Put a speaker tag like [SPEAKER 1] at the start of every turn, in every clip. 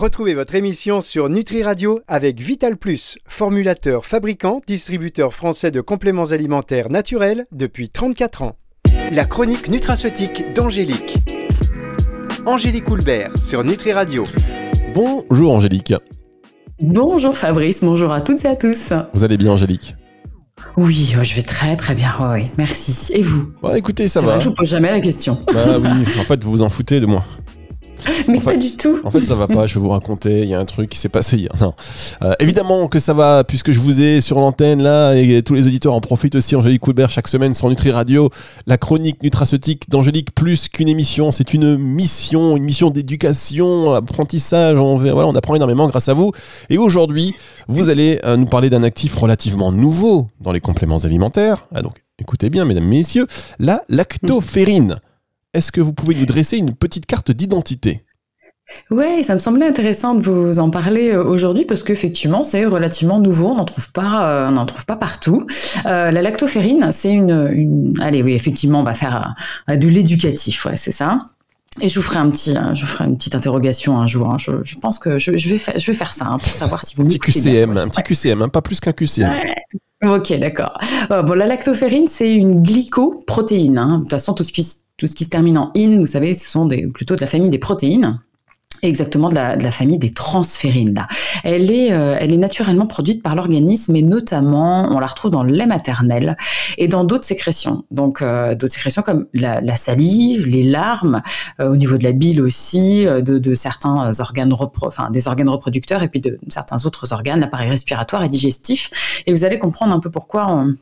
[SPEAKER 1] Retrouvez votre émission sur Nutri Radio avec Vital Plus, formulateur, fabricant, distributeur français de compléments alimentaires naturels depuis 34 ans. La chronique nutraceutique d'Angélique. Angélique Houlbert sur Nutri Radio.
[SPEAKER 2] Bonjour Angélique.
[SPEAKER 3] Bonjour Fabrice, bonjour à toutes et à tous.
[SPEAKER 2] Vous allez bien Angélique?
[SPEAKER 3] Oui, oh, je vais très très bien, oui, merci. Et vous?
[SPEAKER 2] Bah, Écoutez, ça
[SPEAKER 3] va.
[SPEAKER 2] Vrai
[SPEAKER 3] que je vous pose jamais la question.
[SPEAKER 2] Bah oui, en fait, vous vous en foutez de moi.
[SPEAKER 3] Mais pas du tout.
[SPEAKER 2] En fait, ça va pas. Je vais vous raconter. Il y a un truc qui s'est passé hier. Non. Euh, évidemment que ça va, puisque je vous ai sur l'antenne là, et tous les auditeurs en profitent aussi. Angélique Coulbert chaque semaine sur Nutri Radio, la chronique nutraceutique d'Angélique, plus qu'une émission, c'est une mission, une mission d'éducation, apprentissage. On, voilà, on apprend énormément grâce à vous. Et aujourd'hui, vous allez euh, nous parler d'un actif relativement nouveau dans les compléments alimentaires. Ah, donc, écoutez bien, mesdames, messieurs, la lactoférine. Est-ce que vous pouvez nous dresser une petite carte d'identité?
[SPEAKER 3] Oui, ça me semblait intéressant de vous en parler euh, aujourd'hui parce qu'effectivement, c'est relativement nouveau. On n'en trouve pas, euh, on n'en trouve pas partout. Euh, la lactoférine, c'est une, allez, oui, effectivement, on va faire de l'éducatif, ouais, c'est ça. Et je vous ferai un petit, je ferai une petite interrogation un jour. Hein. Je, pense que je, vais, faire, je vais faire ça hein, pour savoir si vous.
[SPEAKER 2] Petit QCM, un petit QCM, pas plus qu'un QCM.
[SPEAKER 3] Ok, d'accord. bon, la lactoférine, c'est une glycoprotéine. Hein. De toute façon, tout ce qui tout ce qui se termine en in, vous savez, ce sont des, plutôt de la famille des protéines. Exactement de la, de la, famille des transférines. Elle est, euh, elle est naturellement produite par l'organisme et notamment on la retrouve dans le lait maternel et dans d'autres sécrétions. Donc euh, d'autres sécrétions comme la, salive, les larmes, euh, au niveau de la bile aussi, de, certains organes, enfin des organes reproducteurs et puis de certains autres organes, l'appareil respiratoire et digestif. Et vous allez comprendre un peu pourquoi on,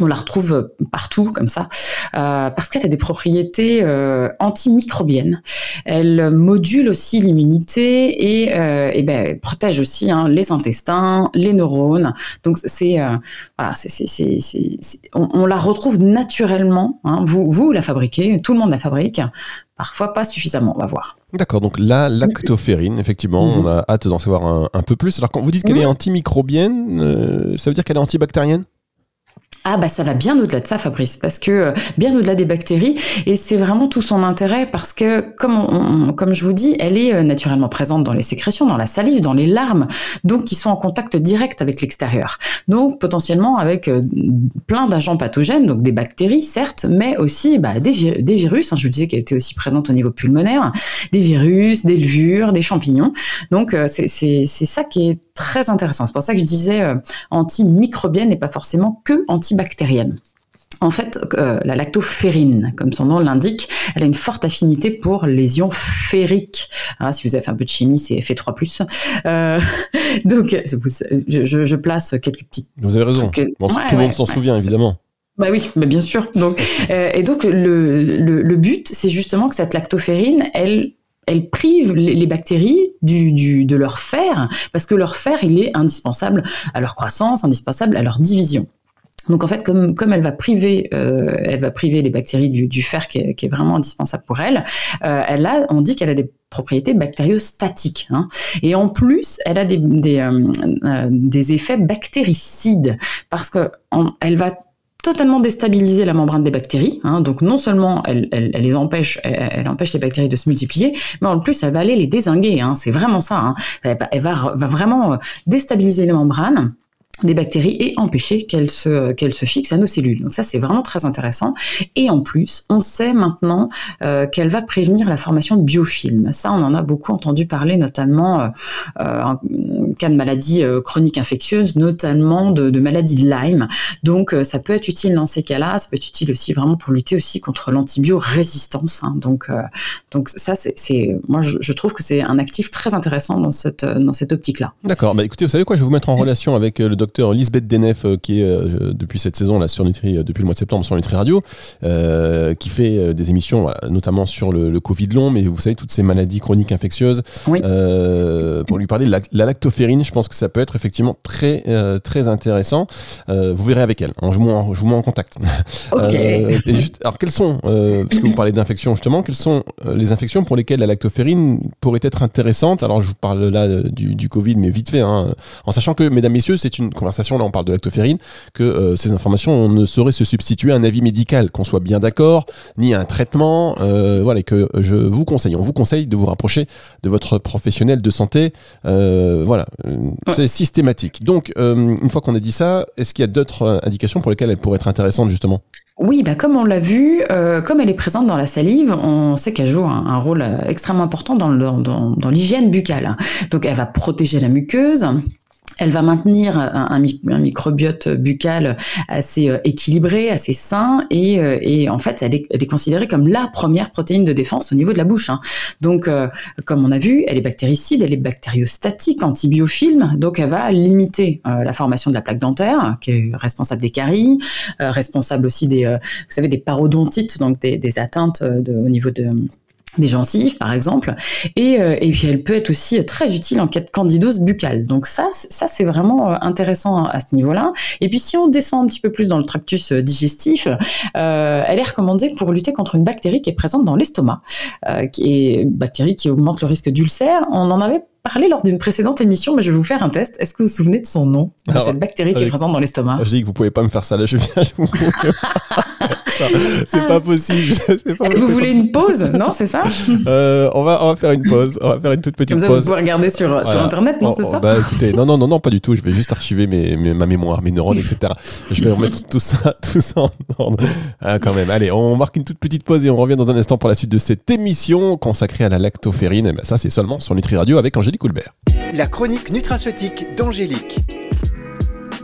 [SPEAKER 3] on la retrouve partout comme ça, euh, parce qu'elle a des propriétés euh, antimicrobiennes. Elle module aussi l'immunité et, euh, et ben, elle protège aussi hein, les intestins, les neurones. Donc c'est euh, voilà, on, on, la retrouve naturellement. Hein. Vous, vous la fabriquez, tout le monde la fabrique. Parfois pas suffisamment, on va voir.
[SPEAKER 2] D'accord, donc la lactoférine, effectivement, on a hâte d'en savoir un, un, peu plus. Alors quand vous dites qu'elle est antimicrobienne, euh, ça veut dire qu'elle est antibactérienne?
[SPEAKER 3] Ah bah ça va bien au-delà de ça Fabrice, parce que euh, bien au-delà des bactéries, et c'est vraiment tout son intérêt parce que comme, comme je vous dis, elle est euh, naturellement présente dans les sécrétions, dans la salive, dans les larmes, donc qui sont en contact direct avec l'extérieur. Donc potentiellement avec euh, plein d'agents pathogènes, donc des bactéries certes, mais aussi bah, des, des, virus, hein, je vous disais qu'elle était aussi présente au niveau pulmonaire, des virus, des levures, des champignons. Donc c'est ça qui est très intéressant. C'est pour ça que je disais antimicrobienne et pas forcément que anti bactérienne. En fait, euh, la lactoférine, comme son nom l'indique, elle a une forte affinité pour les ions ferriques. Ah, si vous avez fait un peu de chimie, c'est F3+. Euh, donc, je, je, place quelques petites...
[SPEAKER 2] Vous avez raison. tout le monde s'en souvient, évidemment.
[SPEAKER 3] Bah oui, mais bien sûr. Donc, euh, et donc, le, le, but, c'est justement que cette lactoférine, elle elle prive les bactéries du, du, de leur fer, parce que leur fer, il est indispensable à leur croissance, indispensable à leur division. Donc en fait, comme, comme elle va priver, euh, elle va priver les bactéries du, du fer qui est, qui est, vraiment indispensable pour elle, euh, elle a, on dit qu'elle a des propriétés bactériostatiques. Hein. Et en plus, elle a des, des, euh, euh des effets bactéricides parce que elle va totalement déstabiliser la membrane des bactéries. Hein. Donc non seulement elle, elle, elle les empêche, elle, empêche les bactéries de se multiplier, mais en plus elle va aller les désinguer. Hein. C'est vraiment ça. Hein. Elle, va, va, va, vraiment euh, déstabiliser les membranes des bactéries et empêcher qu'elles se, qu'elles se fixent à nos cellules. Donc ça, c'est vraiment très intéressant. Et en plus, on sait maintenant euh, qu'elle va prévenir la formation de biofilms. Ça, on en a beaucoup entendu parler, notamment euh, euh en cas de maladies chroniques infectieuses, notamment de, de maladies de Lyme. Donc ça peut être utile dans ces cas-là. Ça peut être utile aussi vraiment pour lutter aussi contre l'antibiorésistance. Hein. Donc, donc ça, c'est, moi, je, je, trouve que c'est un actif très intéressant dans cette, dans cette optique-là.
[SPEAKER 2] D'accord. Bah écoutez, vous savez quoi? Je vais vous mettre en relation avec le docteur docteur Lisbeth Denef, euh, qui est euh, depuis cette saison là sur Nutri, euh, depuis le mois de septembre sur Nutri Radio, qui fait des émissions notamment sur le, Covid long, mais vous savez toutes ces maladies chroniques infectieuses. pour lui parler de la, lactoférine, je pense que ça peut être effectivement très très intéressant. vous verrez avec elle. Hein, je, vous en, je, vous mets en contact. alors quelles sont, puisque vous parlez d'infections justement, quelles sont les infections pour lesquelles la lactoférine pourrait être intéressante? Alors je vous parle là du, du Covid, mais vite fait, hein, en sachant que mesdames messieurs, c'est une conversation, là on parle de lactoferrine, que ces informations ne sauraient se substituer à un avis médical, qu'on soit bien d'accord, ni à un traitement, voilà, et que je vous conseille, on vous conseille de vous rapprocher de votre professionnel de santé, voilà, c'est systématique. Donc, une fois qu'on a dit ça, est-ce qu'il y a d'autres indications pour lesquelles elle pourrait être intéressante justement?
[SPEAKER 3] Oui, bah comme on l'a vu, euh, comme elle est présente dans la salive, on sait qu'elle joue un, rôle euh, extrêmement important dans, dans l'hygiène buccale. Donc elle va protéger la muqueuse, elle va maintenir un, microbiote buccal assez euh, équilibré, assez sain, et, euh, et en fait, elle est, considérée comme la première protéine de défense au niveau de la bouche. Hein. Donc, euh, comme on a vu, elle est bactéricide, elle est bactériostatique, antibiofilm, donc elle va limiter la formation de la plaque dentaire, qui est responsable des caries, responsable aussi des, vous savez, des parodontites, donc des, des atteintes de, au niveau de des gencives par exemple et, euh, et puis elle peut être aussi très utile en cas de candidose buccale donc ça ça c'est vraiment euh, intéressant à ce niveau-là et puis si on descend un petit peu plus dans le tractus euh, digestif euh, elle est recommandée pour lutter contre une bactérie qui est présente dans l'estomac euh, qui est une bactérie qui augmente le risque d'ulcère on en avait parlé lors d'une précédente émission, mais je vais vous faire un test. Est-ce que vous vous souvenez de son nom, de cette bactérie qui est présente dans l'estomac?
[SPEAKER 2] Je dis que vous pouvez pas me faire ça là, je viens. Je vous... c'est pas possible.
[SPEAKER 3] vous voulez une pause? Non, c'est ça?
[SPEAKER 2] Euh, on, va, on va faire une pause. On va faire une toute petite
[SPEAKER 3] Comme ça,
[SPEAKER 2] pause.
[SPEAKER 3] Vous pouvez regarder sur, sur Internet, non, c'est ça?
[SPEAKER 2] Bah écoutez, non, non, non, non, pas du tout. Je vais juste archiver mes, ma mémoire, mes neurones, etc. Je vais remettre tout ça, tout ça en ordre. Ah, quand même. Allez, on marque une toute petite pause et on revient dans un instant pour la suite de cette émission consacrée à la lactoferrine. Et ben, ça, c'est seulement sur Nutri Radio avec Angélique Coulbert.
[SPEAKER 1] La chronique nutraceutique d'Angélique.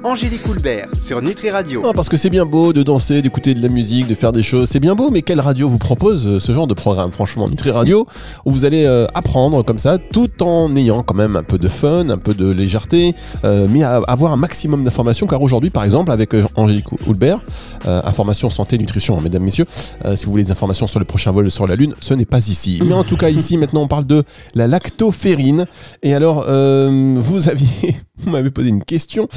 [SPEAKER 1] Angélique Coulbert sur Nutri Radio.
[SPEAKER 2] Parce que c'est bien beau de danser, d'écouter de la musique, de faire des choses, c'est bien beau, mais quelle radio vous propose euh, ce genre de programme Franchement, Nutri Radio, où vous allez euh, apprendre comme ça, tout en ayant quand même un peu de fun, un peu de légèreté, euh, mais avoir un maximum d'informations, car aujourd'hui, par exemple, avec Angélique Coulbert, information santé, nutrition, mesdames, messieurs, si vous voulez des informations sur le prochain vol sur la Lune, ce n'est pas ici. Mais en tout cas, ici, maintenant, on parle de la lactoferrine. Et alors, vous aviez, vous m'avez posé une question.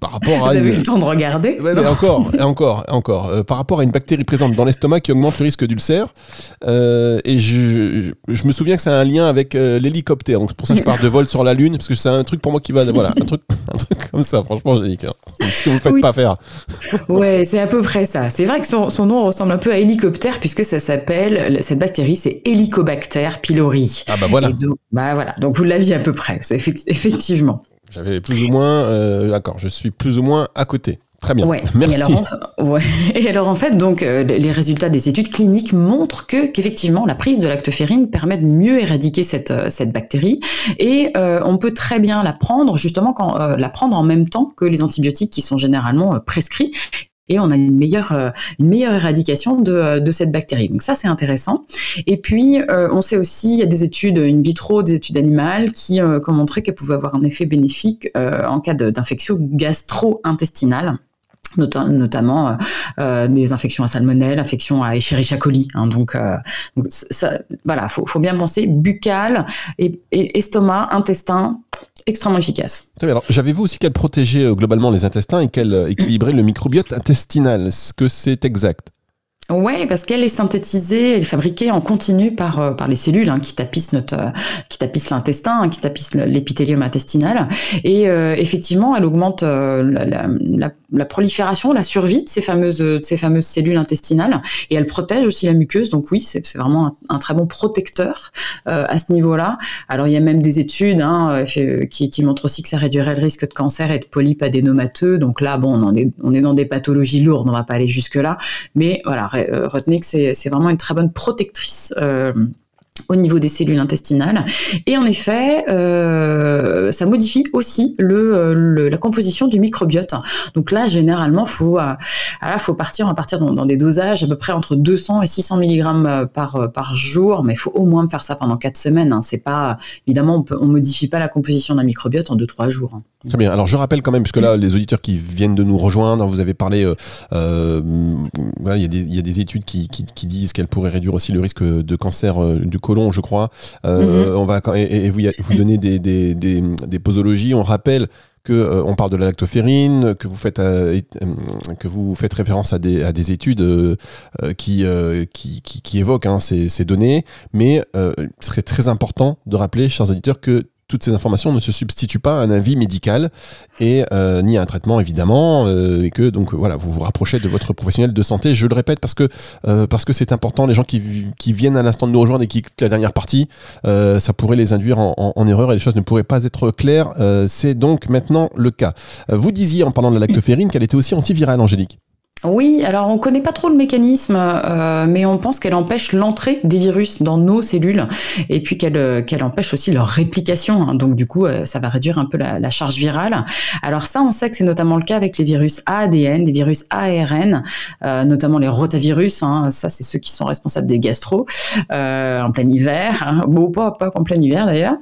[SPEAKER 2] Par rapport
[SPEAKER 3] à. Vous avez eu le temps de regarder
[SPEAKER 2] mais Encore, et encore, et encore. Euh, par rapport à une bactérie présente dans l'estomac qui augmente le risque d'ulcère. Euh, et je, je, me souviens que c'est un lien avec l'hélicoptère. Donc c'est pour ça que je parle de vol sur la Lune, parce que c'est un truc pour moi qui va. Voilà, un truc, un truc comme ça, franchement, Angélique. Hein. Ce que vous ne faites pas faire.
[SPEAKER 3] Ouais, c'est à peu près ça. C'est vrai que son, son, nom ressemble un peu à hélicoptère, puisque ça s'appelle. Cette bactérie, c'est Helicobacter pylori.
[SPEAKER 2] Ah bah voilà.
[SPEAKER 3] Donc, bah voilà. Donc vous l'aviez à peu près. Effectivement.
[SPEAKER 2] J'avais plus ou moins, euh, d'accord, je suis plus ou moins à côté. Très bien. Merci.
[SPEAKER 3] Et alors, ouais. et alors, en fait, donc euh, les résultats des études cliniques montrent que qu'effectivement la prise de lactoferrine permet de mieux éradiquer cette euh, cette bactérie et on peut très bien la prendre justement quand la prendre en même temps que les antibiotiques qui sont généralement prescrits et on a une meilleure, euh, une meilleure éradication de, euh, de cette bactérie. Donc ça, c'est intéressant. Et puis, euh, on sait aussi, il y a des études in vitro, des études animales qui, ont montré qu'elle pouvait avoir un effet bénéfique en cas d'infection gastro-intestinale notamment euh, des infections à salmonelle, infections à Escherichia coli. Hein, donc, euh, donc ça, voilà, faut, faut bien penser buccal, et, et estomac, intestin, extrêmement efficace.
[SPEAKER 2] J'avais vu aussi qu'elle protégeait euh, globalement les intestins et qu'elle euh, équilibrait le microbiote intestinal? Est-ce que c'est exact?
[SPEAKER 3] Ouais, parce qu'elle est synthétisée, elle est fabriquée en continu par euh, par les cellules hein, qui tapissent notre euh, qui tapissent l'intestin, hein, qui tapissent l'épithélium intestinal, et euh, effectivement, elle augmente la, la, la, prolifération, la survie de ces fameuses ces fameuses cellules intestinales, et elle protège aussi la muqueuse. Donc oui, c'est vraiment un, très bon protecteur à ce niveau-là. Alors il y a même des études hein, qui, qui montrent aussi que ça réduirait le risque de cancer et de polypes adénomateux. Donc là, bon, on, est dans des pathologies lourdes, on va pas aller jusque là, mais voilà euh, retenez que c'est vraiment une très bonne protectrice euh, au niveau des cellules intestinales. Et en effet, euh, ça modifie aussi le, la composition du microbiote. Donc là, généralement, faut, euh, faut partir, partir dans, des dosages à peu près entre 200 et 600 mg par, par jour, mais il faut au moins faire ça pendant 4 semaines. Hein. C'est pas, évidemment, on ne modifie pas la composition d'un microbiote en 2-3 jours. Hein.
[SPEAKER 2] Très bien. Alors je rappelle quand même, puisque là, les auditeurs qui viennent de nous rejoindre, vous avez parlé, euh, euh il, y y, a des études qui, qui, disent qu'elle pourrait réduire aussi le risque de cancer euh, du côlon, je crois. Euh, mm-hmm. On va et, et vous, vous donnez des, des, des, des posologies. On rappelle que euh, on parle de la lactoferrine, que vous faites que vous faites référence à des, à des études qui, qui, qui, qui, évoquent hein, ces, ces, données, mais ce serait très important de rappeler, chers auditeurs, que toutes ces informations ne se substituent pas à un avis médical et euh, ni à un traitement évidemment euh, et que donc voilà vous vous rapprochez de votre professionnel de santé. Je le répète parce que euh, parce que c'est important. Les gens qui, viennent à l'instant de nous rejoindre et qui la dernière partie ça pourrait les induire en, erreur et les choses ne pourraient pas être claires. C'est donc maintenant le cas. Vous disiez en parlant de la lactoférine qu'elle était aussi antivirale Angélique
[SPEAKER 3] oui, alors on ne connaît pas trop le mécanisme, euh, mais on pense qu'elle empêche l'entrée des virus dans nos cellules et puis qu'elle euh, qu'elle empêche aussi leur réplication. Hein. donc du coup, euh, ça va réduire un peu la, charge virale. Alors ça, on sait que c'est notamment le cas avec les virus ADN, des virus ARN, notamment les rotavirus. Hein, ça, c'est ceux qui sont responsables des gastro en plein hiver. Hein. Bon, pas, pas en plein hiver d'ailleurs.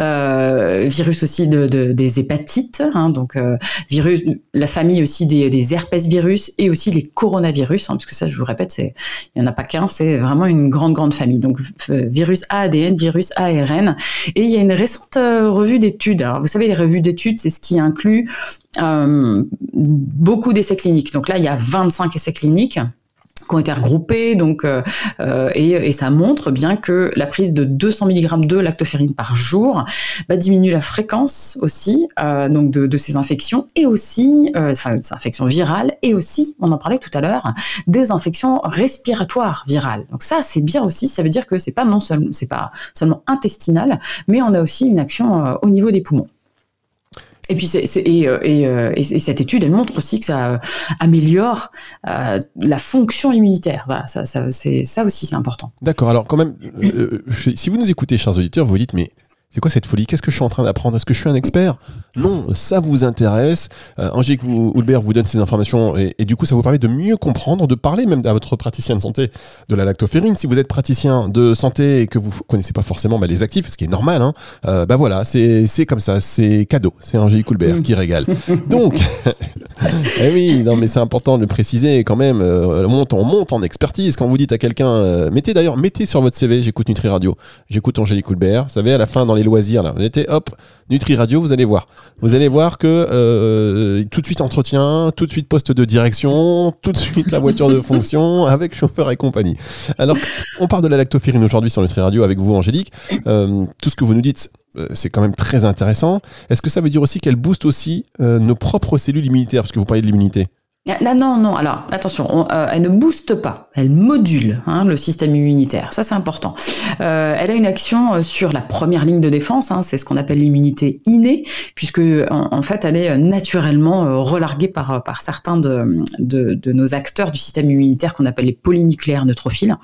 [SPEAKER 3] Euh, virus aussi de, de des hépatites, hein, donc euh, virus, la famille aussi des, des herpès virus et aussi les coronavirus, hein, parce que ça, je vous répète, il y en a pas qu'un, c'est vraiment une grande grande famille. Donc virus ADN, virus ARN, et il y a une récente euh, revue d'études. Alors vous savez, les revues d'études, c'est ce qui inclut euh, beaucoup d'essais cliniques. Donc là, il y a 25 essais cliniques qui ont été regroupés, donc euh, euh, et, ça montre bien que la prise de 200 mg de lactoferrine par jour va diminuer la fréquence aussi euh, donc de, ces infections et aussi euh, des infections virales et aussi, on en parlait tout à l'heure, des infections respiratoires virales. Donc ça c'est bien aussi, ça veut dire que c'est pas non seulement c'est pas seulement intestinal, mais on a aussi une action au niveau des poumons. Et puis, c'est, et, euh, et, euh, et, cette étude, elle montre aussi que ça euh, améliore euh, la fonction immunitaire. Voilà, ça, ça, c'est, ça aussi, c'est important.
[SPEAKER 2] D'accord. Alors, quand même, euh, si vous nous écoutez, chers auditeurs, vous dites, mais c'est quoi cette folie? Qu'est-ce que je suis en train d'apprendre? Est-ce que je suis un expert? Non, ça vous intéresse. Euh, Angélique Houlbert vous donne ces informations et, et, du coup, ça vous permet de mieux comprendre, de parler même à votre praticien de santé de la lactoférine. Si vous êtes praticien de santé et que vous connaissez pas forcément bah, les actifs, ce qui est normal, hein, euh, bah voilà, c'est comme ça, c'est cadeau. C'est Angélique Houlbert qui régale. Donc, eh oui, non, mais c'est important de le préciser quand même. Euh, on, monte, on monte en expertise. Quand vous dites à quelqu'un, mettez d'ailleurs, mettez sur votre CV, j'écoute Nutri Radio, j'écoute Angélique Houlbert. Vous savez, à la fin, dans les loisirs là. On était hop, Nutri Radio, vous allez voir. Vous allez voir que euh, tout de suite entretien, tout de suite poste de direction, tout de suite la voiture de fonction avec chauffeur et compagnie. Alors, on parle de la lactoférine aujourd'hui sur Nutri Radio avec vous Angélique. Euh, tout ce que vous nous dites c'est quand même très intéressant. Est-ce que ça veut dire aussi qu'elle booste aussi euh, nos propres cellules immunitaires? Parce que vous parlez de l'immunité.
[SPEAKER 3] Non, non, non. Alors, attention, on, euh, elle ne booste pas, elle module hein, le système immunitaire. Ça, c'est important. Euh, elle a une action sur la première ligne de défense. Hein, c'est ce qu'on appelle l'immunité innée, puisque en, en, fait, elle est naturellement relarguée par par certains de, de, de nos acteurs du système immunitaire qu'on appelle les polynucléaires neutrophiles.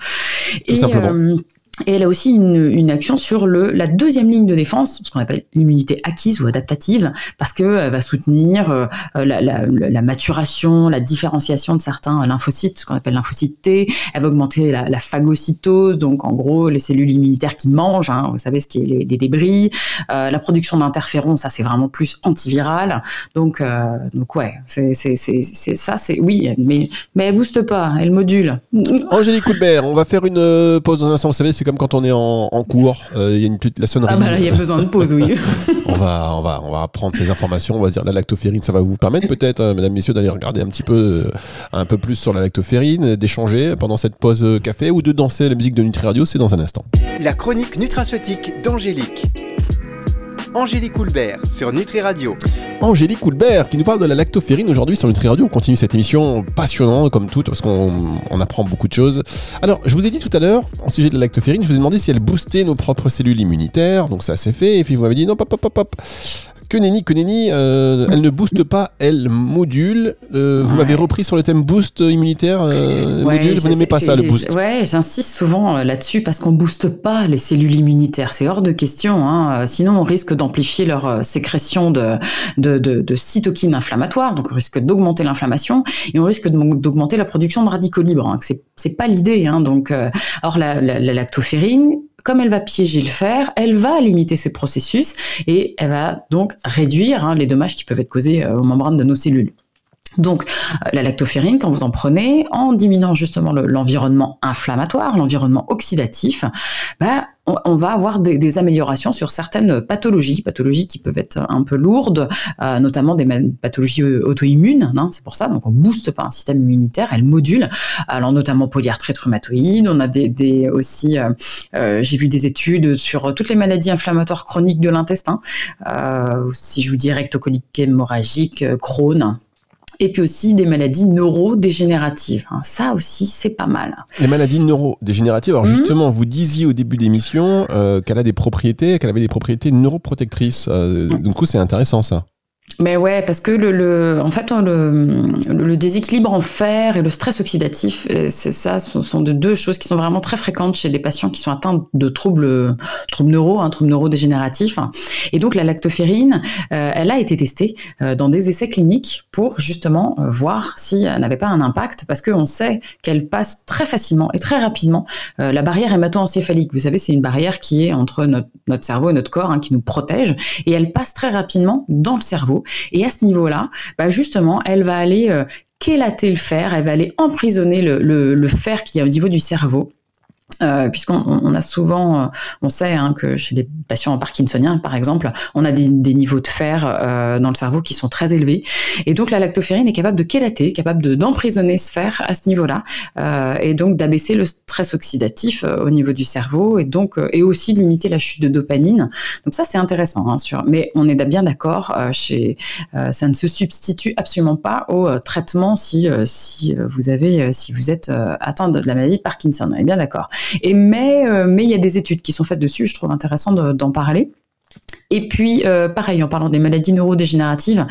[SPEAKER 2] Tout Et, simplement. Euh,
[SPEAKER 3] et elle a aussi une, une, action sur le, la deuxième ligne de défense, ce qu'on appelle l'immunité acquise ou adaptative, parce qu'elle va soutenir euh, la, la, la, maturation, la différenciation de certains lymphocytes, ce qu'on appelle lymphocyte T. Elle va augmenter la, la, phagocytose, donc en gros les cellules immunitaires qui mangent, hein, vous savez ce qui est les, les débris. Euh, la production d'interférons, ça c'est vraiment plus antiviral. Donc, euh, donc ouais, c'est ça, c'est oui, mais, mais elle booste pas, elle module.
[SPEAKER 2] Angélique Coulbert, on va faire une euh, pause dans un instant. Vous savez, c'est comme quand on est en, en cours, euh, il y a une la sonnerie.
[SPEAKER 3] Ah bah là, il y a besoin de pause, oui.
[SPEAKER 2] on va, on va, on va prendre ces informations. On va se dire la lactoférine, ça va vous permettre peut-être, euh, mesdames, messieurs, d'aller regarder un petit peu, euh, un peu plus sur la lactoférine, d'échanger pendant cette pause café ou de danser la musique de Nutri Radio. C'est dans un instant.
[SPEAKER 1] La chronique nutraceutique d'Angélique. Angélique Houlbert sur Nutri Radio.
[SPEAKER 2] Angélique Houlbert qui nous parle de la lactoférine aujourd'hui sur Nutri Radio. On continue cette émission passionnante comme toute parce qu'on on apprend beaucoup de choses. Alors, je vous ai dit tout à l'heure, en sujet de la lactoférine, je vous ai demandé si elle boostait nos propres cellules immunitaires. Donc ça s'est fait. Et puis vous m'avez dit non, pop, pop, pop, pop. Que nenni, que nenni, euh, elle ne booste pas, elle module. Euh, vous ouais. m'avez repris sur le thème boost immunitaire, euh, ouais, module. Vous n'aimez pas ça, le boost
[SPEAKER 3] Ouais, j'insiste souvent là-dessus parce qu'on booste pas les cellules immunitaires. C'est hors de question. Hein. Sinon, on risque d'amplifier leur sécrétion de, de, de, de, cytokines inflammatoires. Donc, on risque d'augmenter l'inflammation et on risque d'augmenter la production de radicaux libres. Hein. C'est, pas l'idée. Hein. Donc, alors la, la, la lactoférine, comme elle va piéger le fer, elle va limiter ces processus et elle va donc réduire hein, les dommages qui peuvent être causés aux membranes de nos cellules. Donc, la lactoférine, quand vous en prenez, en diminuant justement l'environnement le, inflammatoire, l'environnement oxydatif, bah, on, va avoir des, améliorations sur certaines pathologies, pathologies qui peuvent être un peu lourdes, euh, notamment des pathologies auto-immunes. Hein, c'est pour ça, donc on booste pas un système immunitaire, elle module. Alors notamment polyarthrite rhumatoïde. On a des, aussi, euh, euh, j'ai vu des études sur toutes les maladies inflammatoires chroniques de l'intestin. si je vous dis rectocolique hémorragique, Crohn, et puis aussi des maladies neurodégénératives. Hein. Ça aussi, c'est pas mal.
[SPEAKER 2] Les maladies neurodégénératives, alors mhm. justement, vous disiez au début d'émission euh, qu'elle a des propriétés, qu'elle avait des propriétés neuroprotectrices. Euh, du coup, c'est intéressant ça.
[SPEAKER 3] Mais ouais, parce que le, le en fait, le, le, déséquilibre en fer et le stress oxydatif, euh, c'est ça, ce sont de deux choses qui sont vraiment très fréquentes chez des patients qui sont atteints de troubles, troubles neuro, hein, trouble neurodégénératif. Et donc la lactoferrine, euh, elle a été testée euh, dans des essais cliniques pour justement voir si elle n'avait pas un impact, parce qu'on sait qu'elle passe très facilement et très rapidement la barrière hémato-encéphalique. Vous savez, c'est une barrière qui est entre notre, notre cerveau et notre corps, hein, qui nous protège, et elle passe très rapidement dans le cerveau et à ce niveau-là, bah justement, elle va aller euh, kélater le fer, elle va aller emprisonner le fer qui est au niveau du cerveau euh, puisqu'on on a souvent, euh, on sait hein, que chez les patients parkinsoniens, par exemple, on a des, des niveaux de fer euh, dans le cerveau qui sont très élevés, et donc la lactoferrine est capable de kélater, capable d'emprisonner ce fer à ce niveau-là, euh, et donc d'abaisser le stress oxydatif au niveau du cerveau, et donc et aussi de limiter la chute de dopamine. Donc ça c'est intéressant, hein, sur, mais on est bien d'accord, chez ça ne se substitue absolument pas au traitement si si vous avez si vous êtes atteint de la maladie de Parkinson. On est bien d'accord. Euh, mais il y a des études qui sont faites dessus. Je trouve intéressant d'en parler. Et puis, euh, pareil, en parlant des maladies neurodégénératives,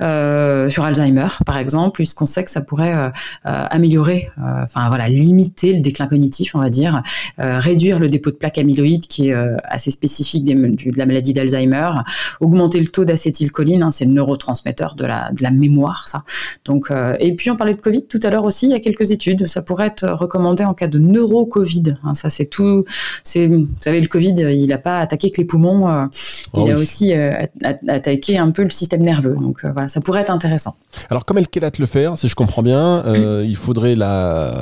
[SPEAKER 3] euh, sur Alzheimer, par exemple, puisqu'on sait que ça pourrait euh, euh améliorer, euh, enfin voilà, limiter le déclin cognitif, on va dire, euh, réduire le dépôt de plaques amyloïdes qui est assez spécifique de la maladie d'Alzheimer, augmenter le taux d'acétylcholine, hein, c'est le neurotransmetteur de la, de la mémoire, ça. Donc, et puis on parlait de Covid tout à l'heure aussi, il y a quelques études, ça pourrait être recommandé en cas de neuro-Covid. Hein, ça, c'est tout. Vous savez, le Covid, il n'a pas attaqué que les poumons. Oh il a aussi euh, attaqué un peu le système nerveux. Donc euh, voilà, ça pourrait être intéressant.
[SPEAKER 2] Alors comme elle quélate le faire, si je comprends bien, euh, il faudrait la,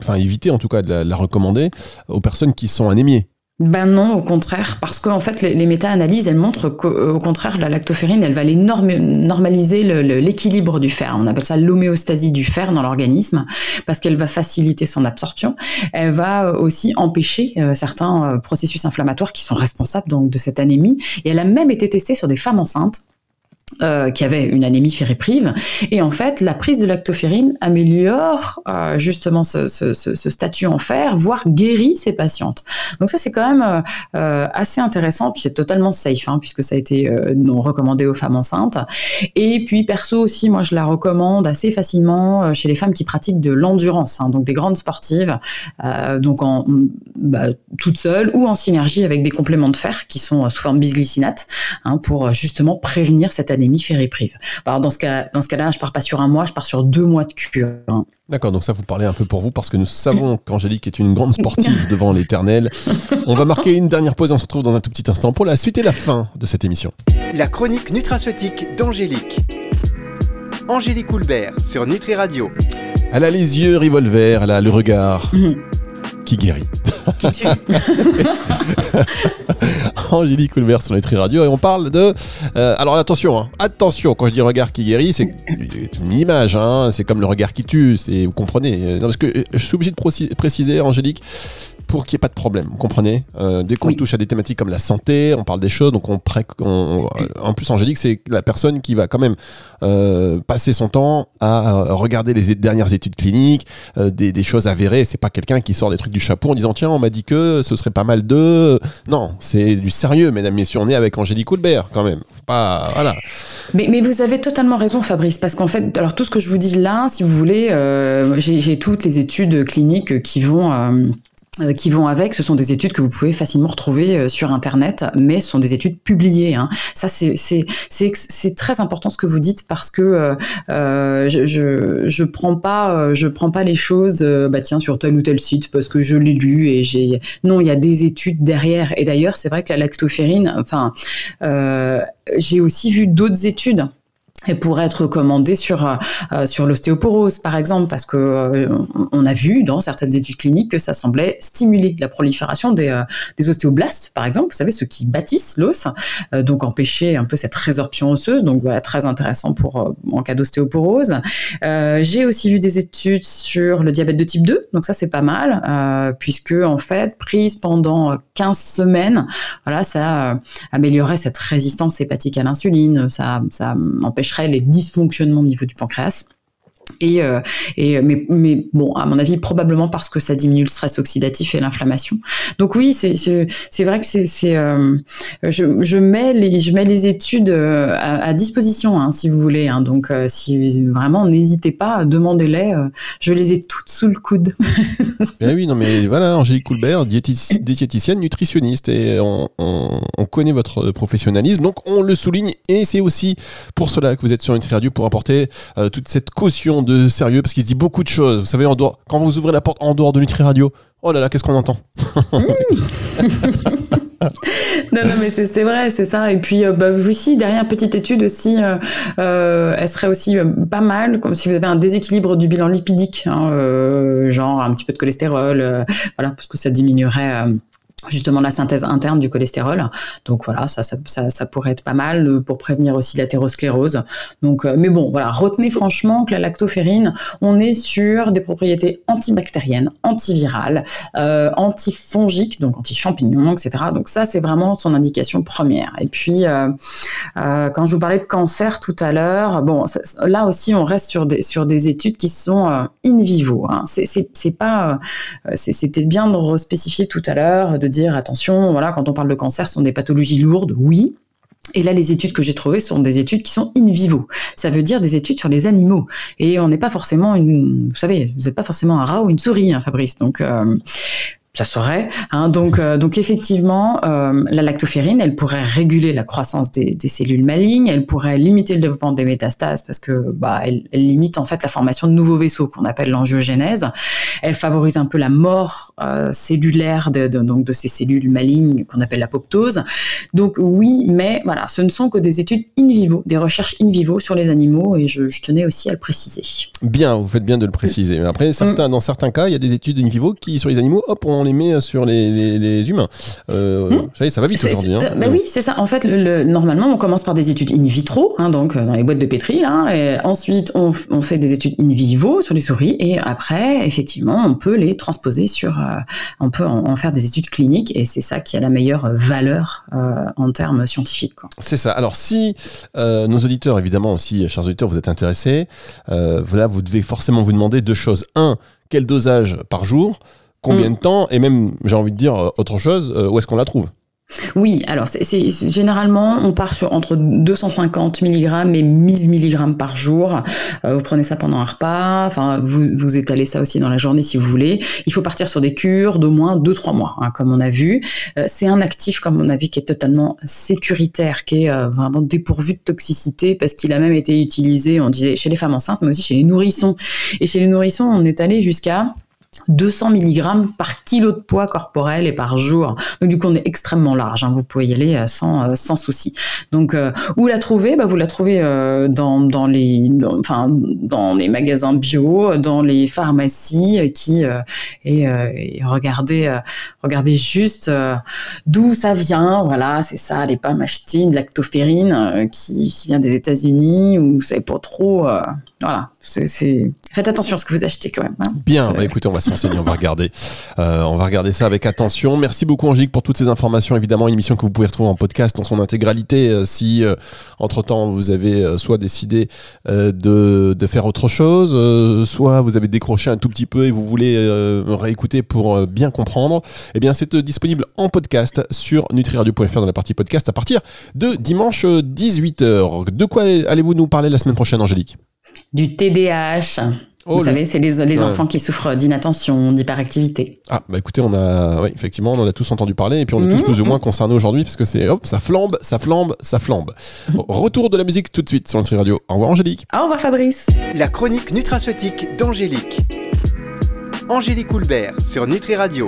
[SPEAKER 2] enfin éviter en tout cas de la recommander aux personnes qui sont anémiées.
[SPEAKER 3] Ben non, au contraire, parce qu'en fait, les, méta-analyses, elles montrent qu'au contraire, la lactoferrine, elle va aller normaliser l'équilibre du fer. On appelle ça l'homéostasie du fer dans l'organisme, parce qu'elle va faciliter son absorption. Elle va aussi empêcher euh, certains euh, processus inflammatoires qui sont responsables donc de cette anémie. Et elle a même été testée sur des femmes enceintes euh, qui avait une anémie ferriprive. Et en fait, la prise de lactoferrine améliore euh, justement ce, statut en fer, voire guérit ces patientes. Donc ça, c'est quand même euh, assez intéressant, puis c'est totalement safe, hein, puisque ça a été recommandé aux femmes enceintes. Et puis perso aussi, moi, je la recommande assez facilement chez les femmes qui pratiquent de l'endurance, hein, donc des grandes sportives, donc en bah, toutes seules ou en synergie avec des compléments de fer qui sont sous forme bisglycinate, hein, pour justement prévenir cette anémie ferriprive. Alors dans ce cas, dans ce cas-là, je pars pas sur un mois, je pars sur deux mois de cure.
[SPEAKER 2] D'accord, donc ça vous parlez un peu pour vous parce que nous savons qu'Angélique est une grande sportive devant l'éternel. On va marquer une dernière pause et on se retrouve dans un tout petit instant pour la suite et la fin de cette émission.
[SPEAKER 1] La chronique nutraceutique d'Angélique. Angélique Coulbert sur Nutri Radio.
[SPEAKER 2] Elle a les yeux revolver, elle a le regard mhm. qui guérit. Angélique Coulbert sur Nutri Radio et on parle de. Euh, alors attention, hein. attention, quand je dis regard qui guérit, c'est une image, hein, c'est comme le regard qui tue, vous comprenez. Parce que euh, je suis obligé de préciser, Angélique, pour qu'il n'y ait pas de problème. Vous comprenez? Euh, Dès qu'on touche à des thématiques comme la santé, on parle des choses, donc on, on, en plus Angélique, c'est la personne qui va quand même euh, passer son temps à euh, regarder les dernières études cliniques, euh, des, des, choses avérées. C'est pas quelqu'un qui sort des trucs du chapeau en disant tiens, on m'a dit que ce serait pas mal de. Non, c'est du sérieux, mesdames, messieurs. On est avec Angélique Coulbert quand même. Pas voilà.
[SPEAKER 3] Mais, mais vous avez totalement raison, Fabrice, parce qu'en fait, alors tout ce que je vous dis là, si vous voulez, j'ai toutes les études cliniques qui vont qui vont avec, ce sont des études que vous pouvez facilement retrouver euh, sur Internet, mais ce sont des études publiées. Hein. Ça, c'est très important ce que vous dites parce que euh, euh, je, je, je prends pas je prends pas les choses bah tiens sur tel ou tel site parce que je l'ai lu et j'ai non il y a des études derrière et d'ailleurs c'est vrai que la lactoferrine enfin j'ai aussi vu d'autres études et pourrait être recommandée sur euh, euh, sur l'ostéoporose par exemple parce que euh, on a vu dans certaines études cliniques que ça semblait stimuler la prolifération des, des ostéoblastes par exemple vous savez ceux qui bâtissent l'os donc empêcher un peu cette résorption osseuse. Donc voilà très intéressant pour en cas d'ostéoporose. J'ai aussi vu des études sur le diabète de type 2 donc ça c'est pas mal puisque en fait prise pendant 15 semaines voilà ça améliorerait cette résistance hépatique à l'insuline ça ça empêche les dysfonctionnements au niveau du pancréas. Et, euh, mais, bon, à mon avis, probablement parce que ça diminue le stress oxydatif et l'inflammation. Donc oui, c'est vrai que euh, je, mets les études euh, à, disposition, hein, si vous voulez. Hein. donc si vraiment n'hésitez pas, demandez-les. je les ai toutes sous le coude.
[SPEAKER 2] ben oui, non mais voilà, Angélique Coulbert, diététicienne, nutritionniste, et on, connaît votre professionnalisme, donc on le souligne. Et c'est aussi pour cela que vous êtes sur une Radio pour apporter toute cette caution de sérieux parce qu'il se dit beaucoup de choses. Vous savez, en dehors, quand vous ouvrez la porte en dehors de Nutri Radio, oh là là, qu'est-ce qu'on entend
[SPEAKER 3] Non, non, mais c'est vrai, c'est ça. Et puis, euh, bah, aussi, derrière, petite étude aussi, euh, euh, elle serait aussi pas mal, comme si vous avez un déséquilibre du bilan lipidique, hein, genre un petit peu de cholestérol, voilà, parce que ça diminuerait justement la synthèse interne du cholestérol. Donc voilà, ça, ça, ça, pourrait être pas mal euh, pour prévenir aussi l'athérosclérose. Donc, euh, mais bon, voilà, retenez franchement que la lactoferrine, on est sur des propriétés antibactériennes, antivirales, euh, antifongiques, donc anti-champignons, etc. Donc ça, c'est vraiment son indication première. Et puis, quand je vous parlais de cancer tout à l'heure, bon, là aussi, on reste sur des sur des études qui sont in vivo. Hein. C'est pas, c'était bien de respécifier tout à l'heure dire attention, voilà, quand on parle de cancer, ce sont des pathologies lourdes, oui, et là, les études que j'ai trouvées sont des études qui sont in vivo. Ça veut dire des études sur les animaux. Et on n'est pas forcément une, vous savez, vous n'êtes pas forcément un rat ou une souris, hein, Fabrice. Donc, euh, ça serait. Hein, donc, euh, donc effectivement, euh, la lactoferrine, elle pourrait réguler la croissance des, des, cellules malignes, elle pourrait limiter le développement des métastases parce que bah, elle, elle limite en fait la formation de nouveaux vaisseaux qu'on appelle l'angiogénèse. Elle favorise un peu la mort euh, cellulaire de, de, donc de ces cellules malignes qu'on appelle l'apoptose. Donc oui, mais voilà, ce ne sont que des études in vivo, des recherches in vivo sur les animaux et je, je tenais aussi à le préciser.
[SPEAKER 2] Bien, vous faites bien de le préciser. Après, certains, mm. dans certains cas, il y a des études in vivo qui sur les animaux, hop, on les met sur les, les, humains. Euh, hmm. Ça ça va vite aujourd'hui. Hein.
[SPEAKER 3] Bah oui, c'est ça. En fait, le, normalement, on commence par des études in vitro, hein, donc euh, dans les boîtes de pétri. Là, et ensuite, on, on, fait des études in vivo sur les souris. Et après, effectivement, on peut les transposer sur. Euh, on peut en, faire des études cliniques. Et c'est ça qui a la meilleure valeur euh, en termes scientifiques.
[SPEAKER 2] C'est ça. Alors, si nos auditeurs, évidemment aussi, chers auditeurs, vous êtes intéressés, voilà, vous devez forcément vous demander deux choses. Un, quel dosage par jour? Combien mm. de temps et même j'ai envie de dire euh, autre chose euh, où est-ce qu'on la trouve?
[SPEAKER 3] Oui, alors c'est généralement on part sur entre 250 mg et 1000 mg par jour. Euh, vous prenez ça pendant un repas, enfin vous, vous étalez ça aussi dans la journée si vous voulez. Il faut partir sur des cures d'au moins 2-3 mois, hein, comme on a vu. c'est un actif, comme on a vu, qui est totalement sécuritaire, qui est vraiment dépourvu de toxicité parce qu'il a même été utilisé, on disait chez les femmes enceintes, mais aussi chez les nourrissons. Et chez les nourrissons, on est allé jusqu'à 200 mg par kilo de poids corporel et par jour. Donc du coup, on est extrêmement large. Hein. Vous pouvez y aller euh, sans, euh, sans souci. Donc euh, où la trouver? Bah, Vous la trouvez dans, dans, les, enfin, dans les magasins bio, dans les pharmacies qui et, et, regardez, regardez juste d'où ça vient. Voilà, c'est ça, les pommes achetées, une lactoferrine qui, qui, vient des États-Unis ou c'est pas trop. Voilà, c'est faites attention à ce que vous achetez quand même. Hein.
[SPEAKER 2] Bien, bah, écoutez, on va se renseigner, on va regarder, euh, on va regarder ça avec attention. Merci beaucoup Angélique pour toutes ces informations. Évidemment, une émission que vous pouvez retrouver en podcast dans son intégralité. Euh, si euh, entre temps vous avez soit décidé de, de, faire autre chose, soit vous avez décroché un tout petit peu et vous voulez réécouter pour bien comprendre, eh bien c'est disponible en podcast sur nutriradio.fr dans la partie podcast à partir de dimanche 18h. De quoi allez-vous nous parler la semaine prochaine, Angélique?
[SPEAKER 3] Du TDAH. Oh, Vous savez, c'est les, enfants qui souffrent d'inattention, d'hyperactivité.
[SPEAKER 2] Ah, bah écoutez, on a, oui, effectivement, on en a tous entendu parler et puis on est tous mmh. plus ou moins concernés aujourd'hui parce que c'est, hop, ça flambe, ça flambe, ça flambe. Retour de la musique tout de suite sur Nutri Radio. Au revoir Angélique.
[SPEAKER 3] Au revoir Fabrice.
[SPEAKER 1] La chronique nutraceutique d'Angélique. Angélique Houlbert sur Nutri Radio.